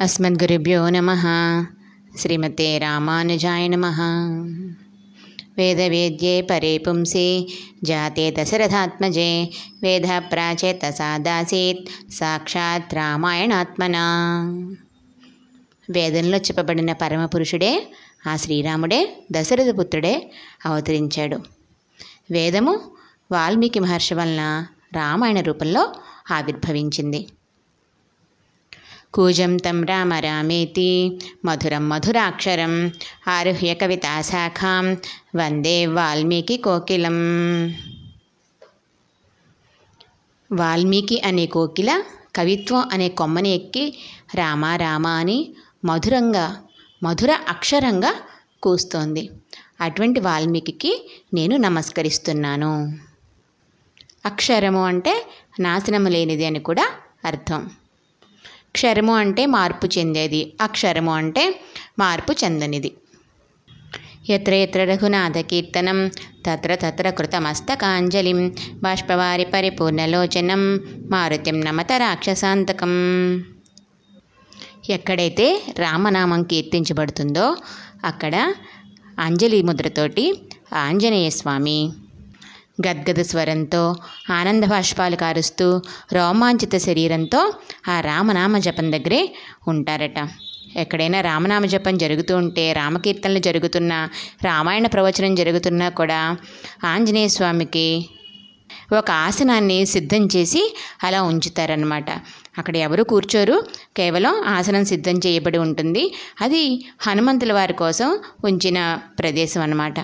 అస్మద్గురుభ్యో నమ శ్రీమతే రామానుజాయ నమ వేదవేద్యే పరే పుంసి జాతే దశరథాత్మజే వేద ప్రాచేత సాదాసీత్ సాక్షాత్ రామాయణాత్మన వేదంలో చెప్పబడిన పరమపురుషుడే ఆ శ్రీరాముడే దశరథ పుత్రుడే అవతరించాడు. వేదము వాల్మీకి మహర్షి వలన రామాయణ రూపంలో ఆవిర్భవించింది. కూజం తం రామరామేతి. మధురం మధురాక్షరం. ఆరుహ్య కవితాశాఖాం వందే వాల్మీకి కోకిలం. వాల్మీకి అనే కోకిల కవిత్వం అనే కొమ్మని ఎక్కి రామ రామ అని మధురంగా మధుర అక్షరంగా కూస్తోంది. అటువంటి వాల్మీకి నేను నమస్కరిస్తున్నాను. అక్షరము అంటే నాశనము లేనిది అని కూడా అర్థం. క్షరము అంటే మార్పు చెందేది. అక్షరము అంటే మార్పు చెందనిది. ఎత్ర ఎత్ర రఘునాథ కీర్తనం తత్ర తత్ర కృతమస్తకాంజలిం బాష్పవారి పరిపూర్ణలోచనం మారుతిం నమత రాక్షసాంతకం. ఎక్కడైతే రామనామం కీర్తించబడుతుందో అక్కడ అంజలి ముద్రతోటి ఆంజనేయ స్వామి గద్గద స్వరంతో ఆనంద బాష్పాలు కారుస్తూ రోమాంచిత శరీరంతో ఆ రామనామ జపం దగ్గరే ఉంటారట. ఎక్కడైనా రామనామ జపం జరుగుతూ ఉంటే రామకీర్తనలు జరుగుతున్నా రామాయణ ప్రవచనం జరుగుతున్నా కూడా ఆంజనేయ స్వామికి ఒక ఆసనాన్ని సిద్ధం చేసి అలా ఉంచుతారనమాట అక్కడ ఎవరు కూర్చోరు కేవలం ఆసనం సిద్ధం చేయబడి ఉంటుంది. అది హనుమంతుల వారి కోసం ఉంచిన ప్రదేశం అన్నమాట.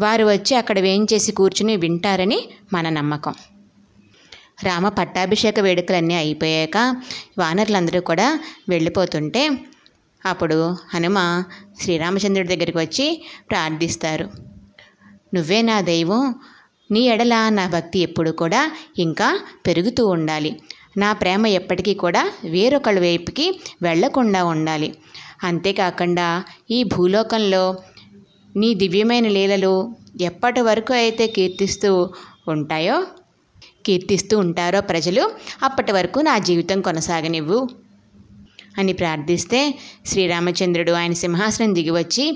వారు వచ్చి అక్కడ వేయించేసి కూర్చుని వింటారని మన నమ్మకం. రామ పట్టాభిషేక వేడుకలన్నీ అయిపోయాక వానరులందరూ కూడా వెళ్ళిపోతుంటే అప్పుడు హనుమ శ్రీరామచంద్రుడి దగ్గరికి వచ్చి ప్రార్థిస్తారు. నువ్వే నా దైవం నీ ఎడల నా భక్తి ఎప్పుడు కూడా ఇంకా పెరుగుతూ ఉండాలి. నా ప్రేమ ఎప్పటికీ కూడా వేరొకళ్ళ వైపుకి వెళ్ళకుండా ఉండాలి. అంతేకాకుండా ఈ భూలోకంలో నీ దివ్యమైన లీలలు ఎప్పటి వరకు అయితే కీర్తిస్తూ ఉంటాయో కీర్తిస్తూ ఉంటారో ప్రజలు అప్పటి వరకు నా జీవితం కొనసాగనివ్వు అని ప్రార్థిస్తే శ్రీరామచంద్రుడు ఆయన సింహాసనం దిగివచ్చి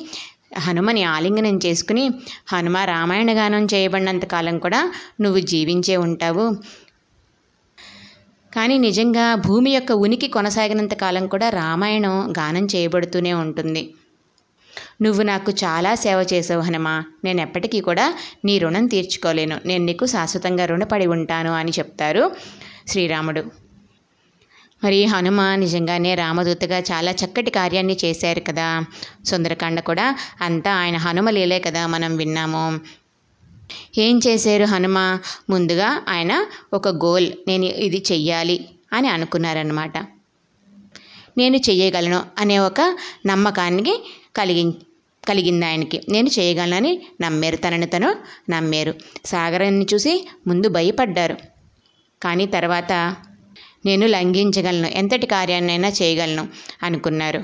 హనుమని ఆలింగనం చేసుకుని హనుమ రామాయణ గానం చేయబడినంత కాలం కూడా నువ్వు జీవించే ఉంటావు. కానీ నిజంగా భూమి యొక్క ఉనికి కొనసాగినంత కాలం కూడా రామాయణం గానం చేయబడుతూనే ఉంటుంది. నువ్వు నాకు చాలా సేవ చేసావు హనుమ. నేను ఎప్పటికీ కూడా నీ రుణం తీర్చుకోలేను. నేను నీకు శాశ్వతంగా రుణపడి ఉంటాను అని చెప్తారు శ్రీరాముడు. మరి హనుమ నిజంగానే రామదూతగా చాలా చక్కటి కార్యాన్ని చేశారు కదా. సుందరకాండ కూడా అంతా ఆయన హనుమలీలే కదా మనం విన్నాము. ఏం చేశారు హనుమ? ముందుగా ఆయన ఒక గోల్ నేను ఇది చెయ్యాలి అని అనుకున్నారన్నమాట. నేను చెయ్యగలను అనే ఒక నమ్మకానికి కలిగి కలిగింది ఆయనకి. నేను చేయగలనని నమ్మారు. తనని తను నమ్మారు. సాగరాన్ని చూసి ముందు భయపడ్డారు. కానీ తర్వాత నేను లంఘించగలను. ఎంతటి కార్యాన్నైనా చేయగలను అనుకున్నారు.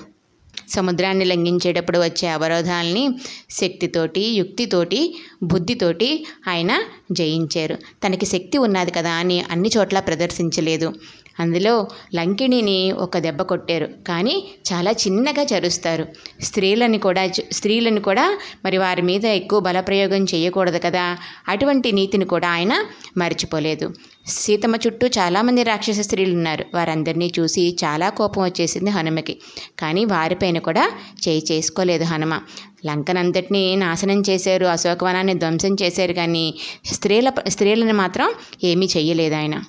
సముద్రాన్ని లంఘించేటప్పుడు వచ్చే అవరోధాలని శక్తితోటి యుక్తితోటి బుద్ధితోటి ఆయన జయించారు. తనకి శక్తి ఉన్నది కదా అని అన్ని చోట్ల ప్రదర్శించలేదు. అందులో లంకిణిని ఒక దెబ్బ కొట్టారు. కానీ చాలా చిన్నగా చరుస్తారు. స్త్రీలని కూడా స్త్రీలను కూడా మరి వారి మీద ఎక్కువ బలప్రయోగం చేయకూడదు కదా? అటువంటి నీతిని కూడా ఆయన మర్చిపోలేదు. సీతమ్మ చుట్టూ చాలామంది రాక్షస స్త్రీలు ఉన్నారు. వారందరినీ చూసి చాలా కోపం వచ్చేసింది హనుమకి. కానీ వారిపైన కూడా చేయి చేసుకోలేదు హనుమ. లంకనంతటినీ నాశనం చేశారు అశోకవనాన్ని ధ్వంసం చేశారు కానీ స్త్రీల స్త్రీలను మాత్రం ఏమీ చెయ్యలేదు ఆయన.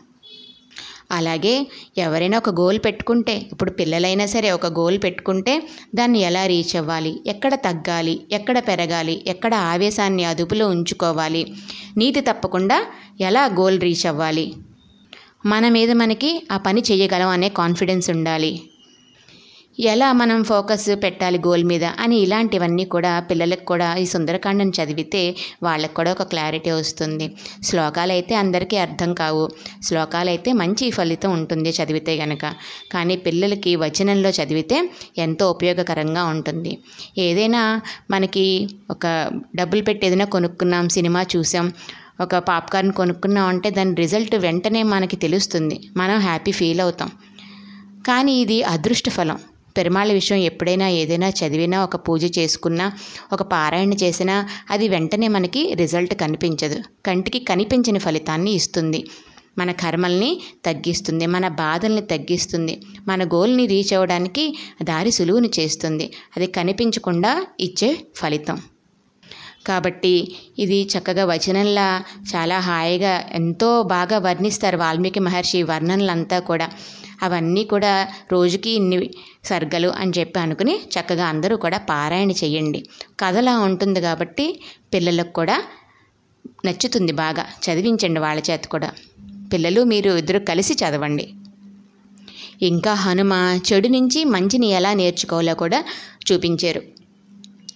అలాగే ఎవరైనా ఒక గోల్ పెట్టుకుంటే ఇప్పుడు పిల్లలైనా సరే ఒక గోల్ పెట్టుకుంటే దాన్ని ఎలా రీచ్ అవ్వాలి? ఎక్కడ తగ్గాలి? ఎక్కడ పెరగాలి? ఎక్కడ ఆవేశాన్ని అదుపులో ఉంచుకోవాలి? నీతి తప్పకుండా ఎలా గోల్ రీచ్ అవ్వాలి? మన మీద మనకి ఆ పని చేయగలం అనే కాన్ఫిడెన్స్ ఉండాలి. ఎలా మనం ఫోకస్ పెట్టాలి గోల్ మీద అని ఇలాంటివన్నీ కూడా పిల్లలకు కూడా ఈ సుందరకాండం చదివితే వాళ్ళకి కూడా ఒక క్లారిటీ వస్తుంది. శ్లోకాలు అయితే అందరికీ అర్థం కావు. శ్లోకాలు అయితే మంచి ఫలితం ఉంటుంది చదివితే గనక. కానీ పిల్లలకి వచనంలో చదివితే ఎంతో ఉపయోగకరంగా ఉంటుంది. ఏదైనా మనకి ఒక డబ్బులు పెట్టి ఏదైనా కొనుక్కున్నాం సినిమా చూసాం ఒక పాప్కార్న్ కొనుక్కున్నాం అంటే దాని రిజల్ట్ వెంటనే మనకి తెలుస్తుంది. మనం హ్యాపీ ఫీల్ అవుతాం. కానీ ఇది అదృష్ట ఫలం. పెరుమాళ్ళ విషయం ఎప్పుడైనా ఏదైనా చదివినా ఒక పూజ చేసుకున్నా ఒక పారాయణ చేసినా అది వెంటనే మనకి రిజల్ట్ కనిపించదు. కంటికి కనిపించని ఫలితాన్ని ఇస్తుంది. మన కర్మల్ని తగ్గిస్తుంది మన బాధల్ని తగ్గిస్తుంది మన గోల్ని రీచ్ అవ్వడానికి దారి సులువుని చేస్తుంది. అది కనిపించకుండా ఇచ్చే ఫలితం. కాబట్టి ఇది చక్కగా వచనంలా చాలా హాయిగా ఎంతో బాగా వర్ణిస్తారు వాల్మీకి మహర్షి వర్ణనలంతా కూడా. అవన్నీ కూడా రోజుకి ఇన్ని సర్గలు అని చెప్పి అనుకుని చక్కగా అందరూ కూడా పారాయణ చేయండి కథలా ఉంటుంది కాబట్టి పిల్లలకు కూడా నచ్చుతుంది బాగా. చదివించండి వాళ్ళ చేత కూడా. పిల్లలు మీరు ఇద్దరు కలిసి చదవండి. ఇంకా హనుమ చెడు నుంచి మంచిని ఎలా నేర్చుకోవాలో కూడా చూపించారు.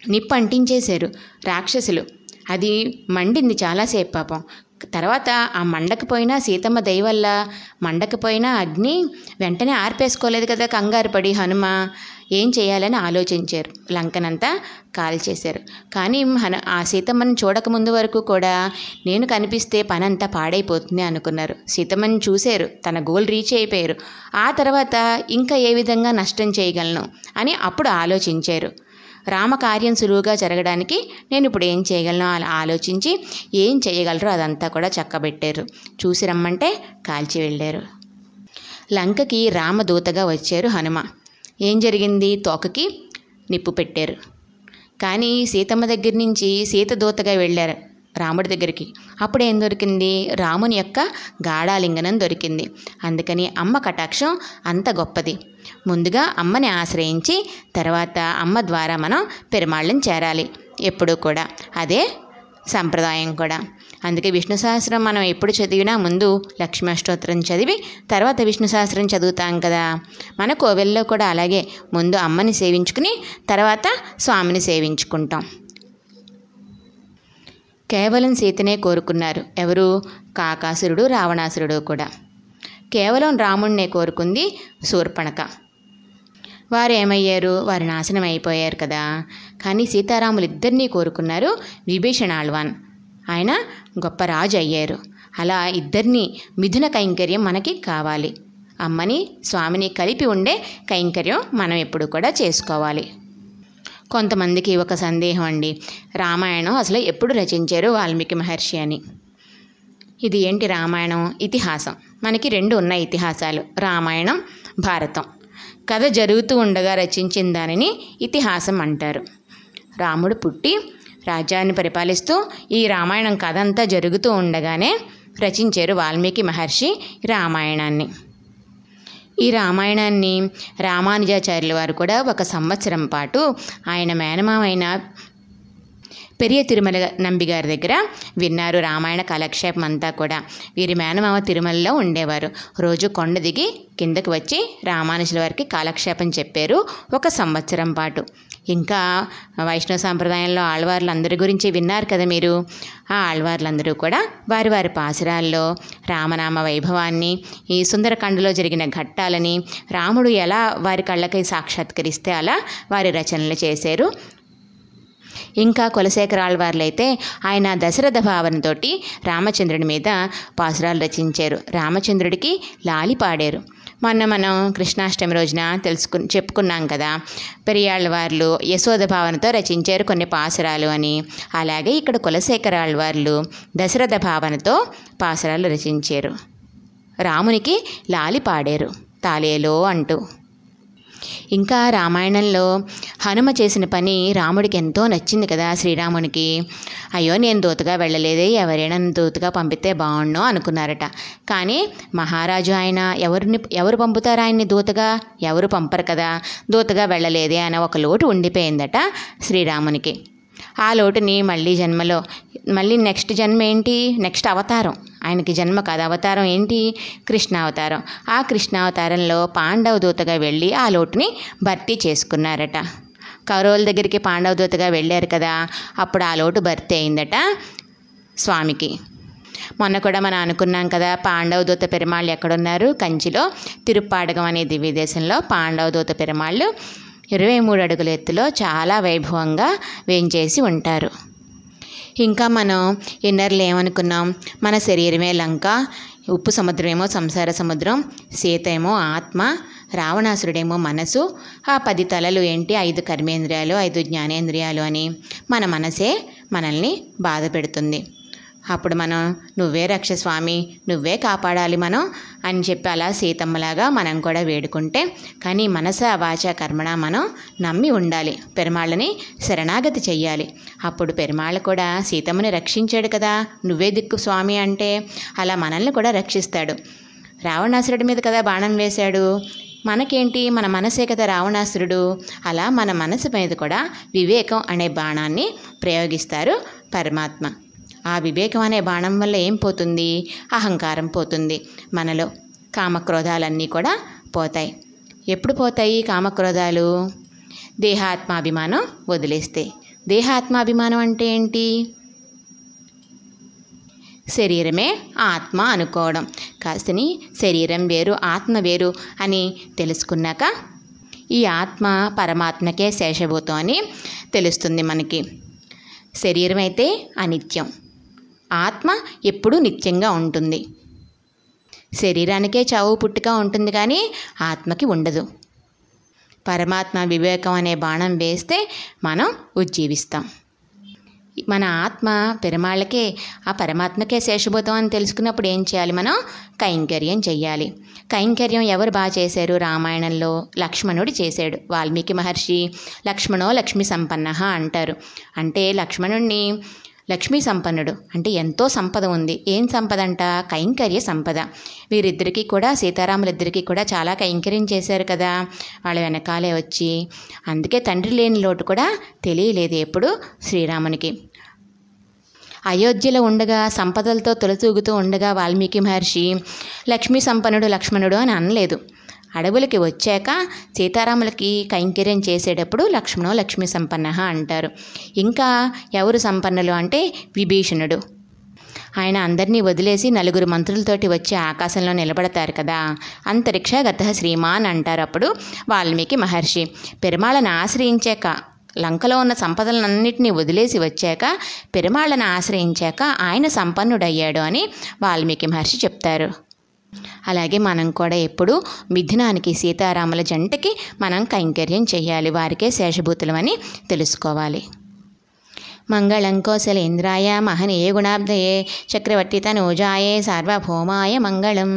నిప్పు అంటించేశారు రాక్షసులు. అది మండింది చాలాసేపు పాపం. తర్వాత ఆ మండకపోయినా సీతమ్మ దయ వల్ల మండకపోయినా అగ్ని వెంటనే ఆర్పేసుకోలేదు కదా కంగారు పడి హనుమ ఏం చేయాలని ఆలోచించారు. లంకనంతా కాల్చేశారు కానీ హన ఆ సీతమ్మని చూడకముందు వరకు కూడా నేను కనిపిస్తే పనంతా పాడైపోతుంది అనుకున్నారు. సీతమ్మని చూశారు తన గోల్ రీచ్ అయిపోయారు. ఆ తర్వాత ఇంకా ఏ విధంగా నష్టం చేయగలను అని అప్పుడు ఆలోచించారు. రామకార్యం సులువుగా జరగడానికి నేను ఇప్పుడు ఏం చేయగలను? అలా ఆలోచించి ఏం చేయగలరో అదంతా కూడా చక్కబెట్టారు. చూసి రమ్మంటే కాల్చి వెళ్ళారు. లంకకి రామదూతగా వచ్చారు హనుమ. ఏం జరిగింది? తోకకి నిప్పు పెట్టారు. కానీ సీతమ్మ దగ్గర నుంచి సీత దూతగా వెళ్ళారు. రాముడి దగ్గరికి. అప్పుడు ఏం దొరికింది? రాముని యొక్క గాఢాలింగనం దొరికింది. అందుకని అమ్మ కటాక్షం అంత గొప్పది. ముందుగా అమ్మని ఆశ్రయించి తర్వాత అమ్మ ద్వారా మనం పెరుమాళ్ళని చేరాలి. ఎప్పుడూ కూడా. అదే సంప్రదాయం కూడా. అందుకే విష్ణు సహస్రం మనం ఎప్పుడు చదివినా ముందు లక్ష్మీష్టోత్తరం చదివి తర్వాత విష్ణు సహస్రం చదువుతాం కదా. మన కోవెల్లో కూడా అలాగే ముందు అమ్మని సేవించుకుని తర్వాత స్వామిని సేవించుకుంటాం. కేవలం సీతనే కోరుకున్నారు. ఎవరు? కాకాసురుడు రావణాసురుడు కూడా. కేవలం రాముణ్ణే కోరుకుంది శూర్పణక. వారు ఏమయ్యారు వారు నాశనం అయిపోయారు కదా. కానీ సీతారాములు ఇద్దరినీ కోరుకున్నారు విభీషణ ఆళ్వాన్. ఆయన గొప్ప రాజు అయ్యారు. అలా ఇద్దరిని మిథున కైంకర్యం మనకి కావాలి. అమ్మని స్వామిని కలిపి ఉండే కైంకర్యం మనం ఎప్పుడు కూడా చేసుకోవాలి. కొంతమందికి ఒక సందేహం అండి. రామాయణం అసలు ఎప్పుడు రచించారు వాల్మీకి మహర్షి అని? ఇది ఏంటి రామాయణం? ఇతిహాసం. మనకి రెండు ఉన్నాయి ఇతిహాసాలు. రామాయణం భారతం. కథ జరుగుతూ ఉండగా రచించిన దానిని ఇతిహాసం అంటారు. రాముడు పుట్టి రాజ్యాన్ని పరిపాలిస్తూ ఈ రామాయణం కథ అంతా జరుగుతూ ఉండగానే రచించారు వాల్మీకి మహర్షి రామాయణాన్ని. ఈ రామాయణాన్ని రామానుజాచార్యుల వారు కూడా ఒక సంవత్సరం పాటు ఆయన మేనమామైన పెరియ తిరుమల నంబిగారి దగ్గర విన్నారు. రామాయణ కాలక్షేపం అంతా కూడా వీరి మేనమామ తిరుమలలో ఉండేవారు. రోజు కొండ దిగి కిందకు వచ్చి రామానుజుల వారికి కాలక్షేపం చెప్పారు. ఒక సంవత్సరం పాటు ఇంకా వైష్ణవ సాంప్రదాయంలో ఆళ్వార్లు అందరి గురించి విన్నారు కదా మీరు. ఆ ఆళ్వార్లందరూ కూడా వారి వారి పాసురాల్లో రామనామ వైభవాన్ని ఈ సుందరకాండలో జరిగిన ఘట్టాలని రాముడు ఎలా వారి కళ్ళకై సాక్షాత్కరిస్తే అలా వారి రచనలు చేశారు. ఇంకా కులశేఖర ఆళ్వార్లైతే ఆయన దశరథ భావనతోటి రామచంద్రుడి మీద పాసురాలు రచించారు. రామచంద్రుడికి లాలి పాడారు. మొన్న మనం కృష్ణాష్టమి రోజున తెలుసుకు చెప్పుకున్నాం కదా పెరియాళ్ళ వార్లు యశోద భావనతో రచించారు కొన్ని పాసురాలు అని. అలాగే ఇక్కడ కులశేఖర వార్లు దశరథ భావనతో పాసురాలు రచించారు. రామునికి లాలి పాడారు తాలేలో అంటూ. ఇంకా రామాయణంలో హనుమ చేసిన పని రాముడికి ఎంతో నచ్చింది కదా శ్రీరామునికి. అయ్యో నేను దూతగా వెళ్ళలేదే ఎవరైనా దూతగా పంపితే బాగుండు అనుకున్నారట. కానీ మహారాజు ఆయన ఎవరిని ఎవరు పంపుతారు ఆయన్ని దూతగా? ఎవరు పంపరు కదా దూతగా వెళ్ళలేదే అనే ఒక లోటు ఉండిపోయిందట శ్రీరామునికి. ఆ లోటుని మళ్ళీ జన్మలో మళ్ళీ నెక్స్ట్ జన్మ ఏంటి? నెక్స్ట్ అవతారం. ఆయనకి జన్మ కాదు అవతారం ఏంటి? కృష్ణావతారం. ఆ కృష్ణావతారంలో పాండవ దూతగా వెళ్ళి ఆ లోటుని భర్తీ చేసుకున్నారట. కౌరవుల దగ్గరికి పాండవదూతగా వెళ్ళారు కదా అప్పుడు ఆ లోటు భర్తీ అయిందట స్వామికి. మొన్న కూడా మనం అనుకున్నాం కదా పాండవ దూత పెరుమాళ్ళు ఎక్కడున్నారు? కంచిలో. తిరుప్పాడగం అనే దివ్యదేశంలో పాండవదూత పాండవ దూత పెరుమాళ్ళు ఇరవై మూడు అడుగుల ఎత్తులో చాలా వైభవంగా వేంచేసి ఉంటారు. ఇంకా మనం ఇన్నర్లు ఏమనుకున్నాం? మన శరీరమే లంక ఉప్పు సముద్రం ఏమో సంసార సముద్రం సీత ఏమో ఆత్మ రావణాసురుడేమో మనసు. ఆ పది తలలు ఏంటి? ఐదు కర్మేంద్రియాలు ఐదు జ్ఞానేంద్రియాలు అని మన మనసే మనల్ని బాధ పెడుతుంది. అప్పుడు మనం నువ్వే రక్ష స్వామి నువ్వే కాపాడాలి మనం అని చెప్పి అలా సీతమ్మలాగా మనం కూడా వేడుకుంటే కానీ మనస వాచ కర్మణ మనం నమ్మి ఉండాలి. పెరుమాళ్ళని శరణాగతి చెయ్యాలి. అప్పుడు పెరుమాళ్ళు కూడా సీతమ్మని రక్షించాడు కదా నువ్వే దిక్కు స్వామి అంటే అలా మనల్ని కూడా రక్షిస్తాడు. రావణాసురుడి మీద కదా బాణం వేశాడు. మనకేంటి? మన మనసే కదా రావణాసురుడు. అలా మన మనసు మీద కూడా వివేకం అనే బాణాన్ని ప్రయోగిస్తారు పరమాత్మ. ఆ వివేకం అనే బాణం వల్ల ఏం పోతుంది? అహంకారం పోతుంది. మనలో కామక్రోధాలన్నీ కూడా పోతాయి. ఎప్పుడు పోతాయి కామక్రోధాలు? దేహాత్మాభిమానం వదిలేస్తే. దేహాత్మాభిమానం అంటే ఏంటి? శరీరమే ఆత్మ అనుకోవడం. కాస్తని శరీరం వేరు ఆత్మ వేరు అని తెలుసుకున్నాక ఈ ఆత్మ పరమాత్మకే శేషభూతం అని తెలుస్తుంది మనకి. శరీరం అయితే అనిత్యం. ఆత్మ ఎప్పుడూ నిత్యంగా ఉంటుంది. శరీరానికే చావు పుట్టుక ఉంటుంది కానీ ఆత్మకి ఉండదు. పరమాత్మ వివేకం అనే బాణం వేస్తే మనం ఉజ్జీవిస్తాం. మన ఆత్మ పెరుమాళ్ళకే ఆ పరమాత్మకే శేషభూతం అని తెలుసుకున్నప్పుడు ఏం చేయాలి మనం? కైంకర్యం చెయ్యాలి. కైంకర్యం ఎవరు బాగా చేశారు? రామాయణంలో లక్ష్మణుడు చేశాడు. వాల్మీకి మహర్షి లక్ష్మణో లక్ష్మి సంపన్న అంటారు. అంటే లక్ష్మణుడిని లక్ష్మీ సంపన్నుడు. అంటే ఎంతో సంపద ఉంది. ఏం సంపద అంట కైంకర్య సంపద. వీరిద్దరికీ కూడా సీతారాములిద్దరికీ కూడా చాలా కైంకర్యం చేశారు కదా. వాళ్ళ వెనకాలే వచ్చి. అందుకే తండ్రి లేని లోటు కూడా తెలియలేదు ఎప్పుడు శ్రీరామునికి. అయోధ్యలో ఉండగా సంపదలతో తొలతూగుతూ ఉండగా వాల్మీకి మహర్షి లక్ష్మీ సంపన్నుడు లక్ష్మణుడు అని అనలేదు. అడవులకి వచ్చాక సీతారాములకి కైంకర్యం చేసేటప్పుడు లక్ష్మణో లక్ష్మీ సంపన్న అంటారు. ఇంకా ఎవరు సంపన్నులు అంటే విభీషణుడు. ఆయన అందరినీ వదిలేసి నలుగురు మంత్రులతోటి వచ్చి ఆకాశంలో నిలబడతారు కదా. అంతరిక్షగత శ్రీమాన్ అంటారు అప్పుడు వాల్మీకి మహర్షి. పెరుమాళను ఆశ్రయించాక లంకలో ఉన్న సంపదలన్నింటినీ వదిలేసి వచ్చాక పెరుమాళ్ళను ఆశ్రయించాక ఆయన సంపన్నుడయ్యాడు అని వాల్మీకి మహర్షి చెప్తారు. అలాగే మనం కూడా ఎప్పుడు మిథునానికి సీతారాముల జంటకి మనం కైంకర్యం చేయాలి. వారికే శేషభూతులమని తెలుసుకోవాలి. మంగళం కోసలేంద్రాయ మహనీయ గుణాబ్దయే? చక్రవర్తి తనూజాయే సార్వభౌమాయ మంగళం.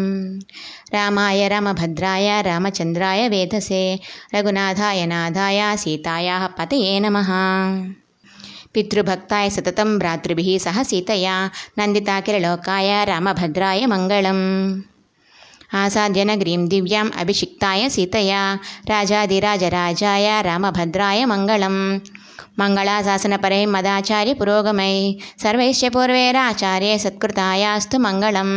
రామాయ రామభద్రాయ రామచంద్రాయ వేధసే రఘునాథాయ నాథాయ సీతాయా పతయే నమ. పితృభక్తాయ సతతం భ్రాతృభి సహ సీతయా. నందితాకిరలోకాయ రామభద్రాయ మంగళం. आसाद्यनगरीं दिव्याम् अभिषिक्ताय सीतया राजाधिराजराजाय रामभद्राय मङ्गलम्। मङ्गलाशासनपरैः मदाचार्यपुरोगमैः सर्वैश्च पूर्वैराचार्यै सत्कृतायास्तु मङ्गलं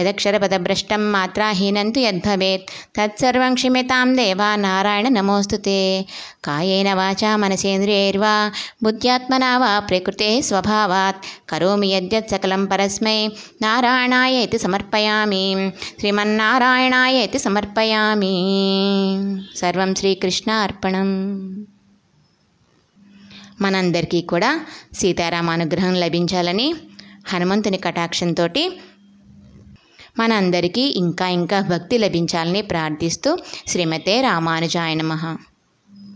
यदक्षरपदभ्रष्टं मात्राहीनं तु यद्भवेत् तत्सर्वं क्षम्यतां देवा नारायण नमोऽस्तु ते। कायेन वाचा मनसेन्द्रियैर्वा बुद्ध्यात्मना वा प्रकृतेः स्वभावात्। करोमि यद्यत् सकलं परस्मै नारायणाय इति समर्पयामि। श्रीमन्नारायणाय इति समर्पयामि। सर्वं श्रीकृष्णार्पणम्। మనందరికీ కూడా సీతారామ అనుగ్రహం లభించాలని హనుమంతుని కటాక్షంతో మనందరికీ ఇంకా ఇంకా భక్తి లభించాలని ప్రార్థిస్తూ శ్రీమతే రామానుజాయ నమః.